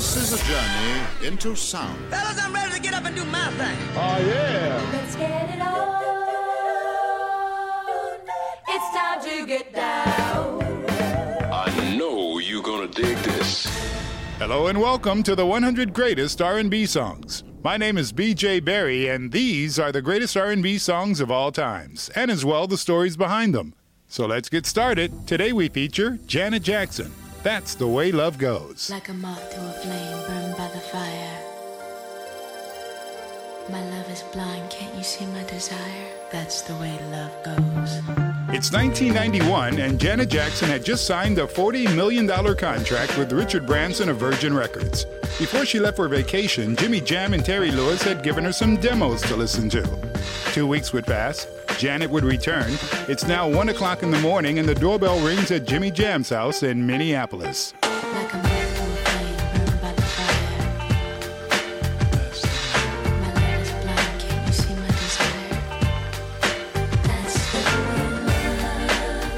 This is a journey into sound. Fellas, I'm ready to get up and do my thing. Oh, yeah. Let's get it on. It's time to get down. I know you're gonna dig this. Hello and welcome to the 100 greatest R&B songs. My name is BJ Berry and these are the greatest R&B songs of all times and as well the stories behind them. So let's get started. Today we feature Janet Jackson. That's the way love goes. Like a moth to a flame burned by the fire. My love is blind, can't you see my desire? That's the way love goes. It's 1991 and Janet Jackson had just signed a $40 million contract with Richard Branson of Virgin Records. Before she left for vacation, Jimmy Jam and Terry Lewis had given her some demos to listen to. Two weeks would pass. Janet would return. It's now 1 o'clock in the morning and the doorbell rings at Jimmy Jam's house in Minneapolis. Like a moth to a flame burned by the fire. My love is blind, can't you see my desire? That's the way love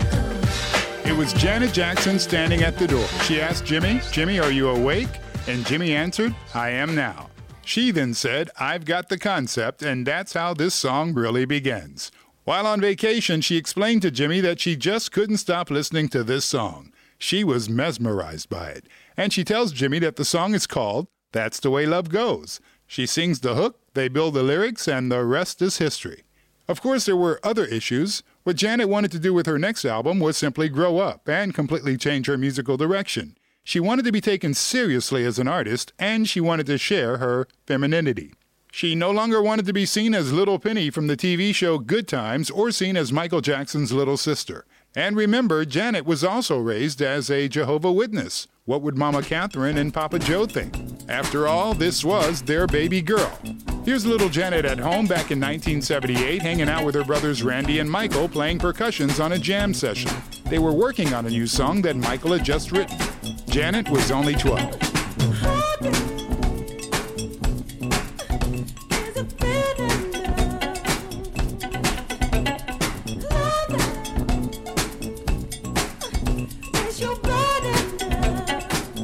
goes. It was Janet Jackson standing at the door. She asked Jimmy, Jimmy, are you awake? And Jimmy answered, I am now. She then said, I've got the concept, and that's how this song really begins. While on vacation, she explained to Jimmy that she just couldn't stop listening to this song. She was mesmerized by it. And she tells Jimmy that the song is called That's the Way Love Goes. She sings the hook, they build the lyrics, and the rest is history. Of course, there were other issues. What Janet wanted to do with her next album was simply grow up and completely change her musical direction. She wanted to be taken seriously as an artist, and she wanted to share her femininity. She no longer wanted to be seen as Little Penny from the TV show Good Times or seen as Michael Jackson's little sister. And remember, Janet was also raised as a Jehovah Witness. What would Mama Catherine and Papa Joe think? After all, this was their baby girl. Here's little Janet at home back in 1978, hanging out with her brothers Randy and Michael playing percussions on a jam session. They were working on a new song that Michael had just written. Janet was only 12.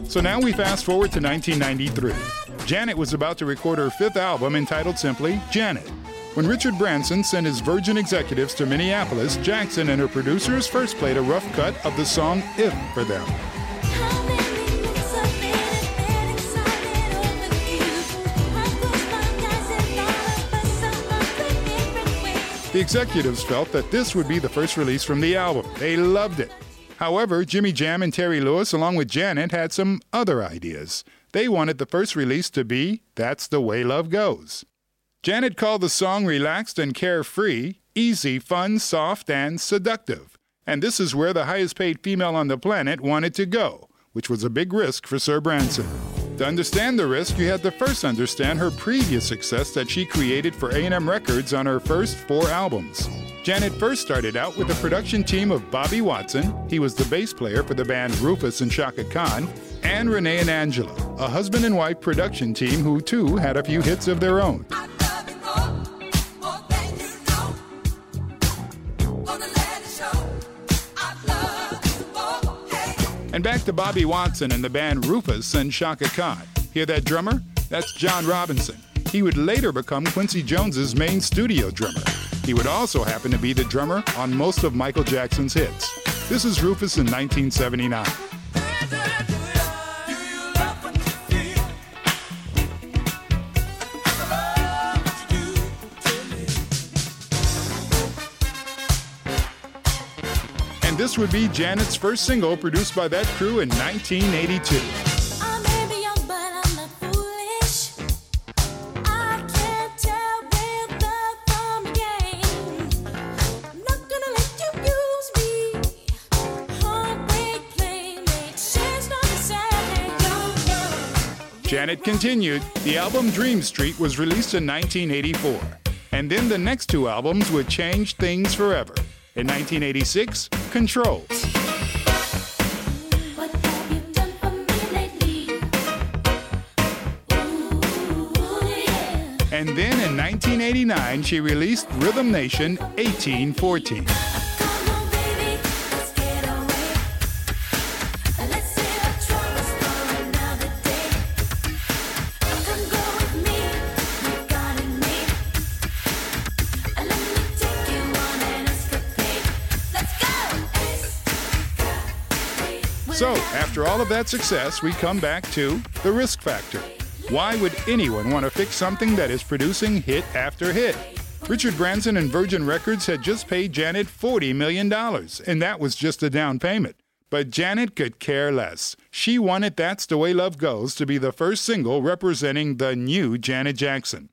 So now we fast forward to 1993. Janet was about to record her fifth album entitled simply Janet. When Richard Branson sent his Virgin executives to Minneapolis, Jackson and her producers first played a rough cut of the song If for them. The executives felt that this would be the first release from the album. They loved it. However, Jimmy Jam and Terry Lewis, along with Janet, had some other ideas. They wanted the first release to be That's the Way Love Goes. Janet called the song relaxed and carefree, easy, fun, soft, and seductive. And this is where the highest paid female on the planet wanted to go, which was a big risk for Sir Branson. To understand the risk, you had to first understand her previous success that she created for A&M Records on her first four albums. Janet first started out with a production team of Bobby Watson, he was the bass player for the band Rufus and Chaka Khan, and Renee and Angela, a husband and wife production team who too had a few hits of their own. And back to Bobby Watson and the band Rufus and Chaka Khan. Hear that drummer? That's John Robinson. He would later become Quincy Jones's main studio drummer. He would also happen to be the drummer on most of Michael Jackson's hits. This is Rufus in 1979. This would be Janet's first single produced by that crew in 1982. Janet continued, the album Dream Street was released in 1984, and then the next two albums would change things forever. In 1986, Control. What have you done for me lately? Ooh, yeah. And then in 1989, she released Rhythm Nation 1814. After all of that success, we come back to the risk factor. Why would anyone want to fix something that is producing hit after hit? Richard Branson and Virgin Records had just paid Janet $40 million, and that was just a down payment. But Janet could care less. She wanted That's the Way Love Goes to be the first single representing the new Janet Jackson.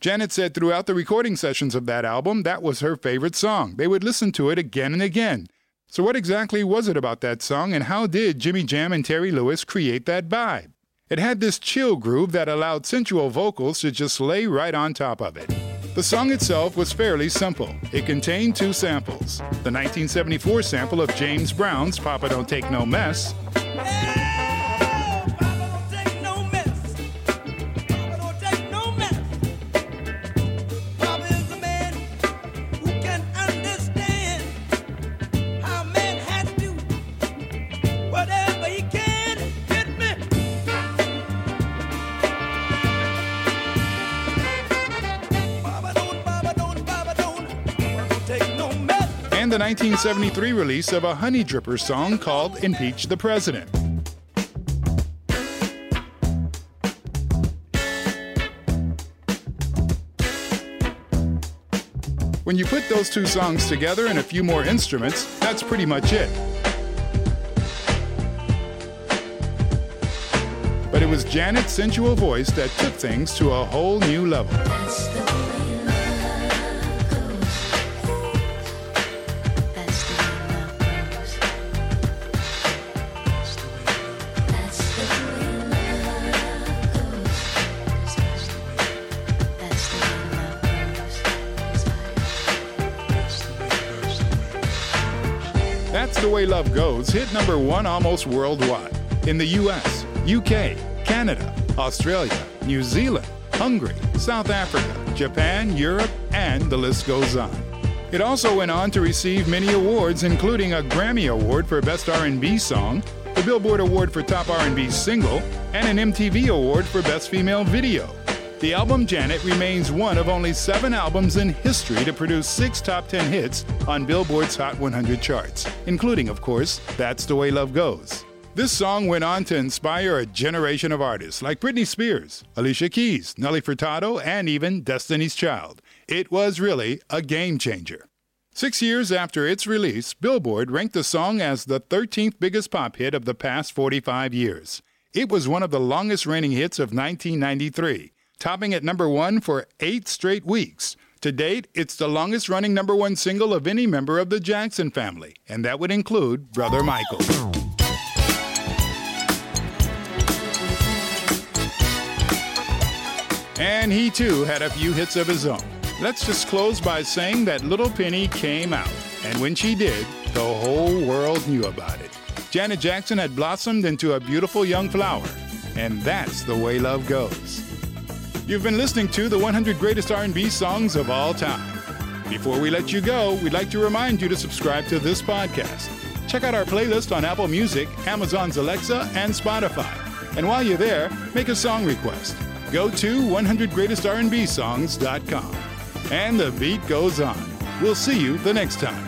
Janet said throughout the recording sessions of that album, that was her favorite song. They would listen to it again and again. So, what exactly was it about that song, and how did Jimmy Jam and Terry Lewis create that vibe? It had this chill groove that allowed sensual vocals to just lay right on top of it. The song itself was fairly simple. It contained two samples the 1974 sample of James Brown's Papa Don't Take No Mess, and the 1973 release of a Honey Dripper song called Impeach the President. When you put those two songs together and a few more instruments, that's pretty much it. But it was Janet's sensual voice that took things to a whole new level. That's the Way Love Goes hit number one almost worldwide. In the US, UK, Canada, Australia, New Zealand, Hungary, South Africa, Japan, Europe, and the list goes on. It also went on to receive many awards including a Grammy Award for Best R&B Song, the Billboard Award for Top R&B Single, and an MTV Award for Best Female Video. The album Janet remains one of only seven albums in history to produce six top 10 hits on Billboard's Hot 100 charts, including, of course, That's the Way Love Goes. This song went on to inspire a generation of artists like Britney Spears, Alicia Keys, Nelly Furtado, and even Destiny's Child. It was really a game changer. Six years after its release, Billboard ranked the song as the 13th biggest pop hit of the past 45 years. It was one of the longest reigning hits of 1993, topping at number one for eight straight weeks. To date, it's the longest running number one single of any member of the Jackson family, and that would include Brother Michael. And he too had a few hits of his own. Let's just close by saying that Little Penny came out, and when she did, the whole world knew about it. Janet Jackson had blossomed into a beautiful young flower, and that's the way love goes. You've been listening to the 100 greatest R&B songs of all time. Before we let you go, we'd like to remind you to subscribe to this podcast. Check out our playlist on Apple Music, Amazon's Alexa, and Spotify. And while you're there, make a song request. Go to 100greatestrnbsongs.com. And the beat goes on. We'll see you the next time.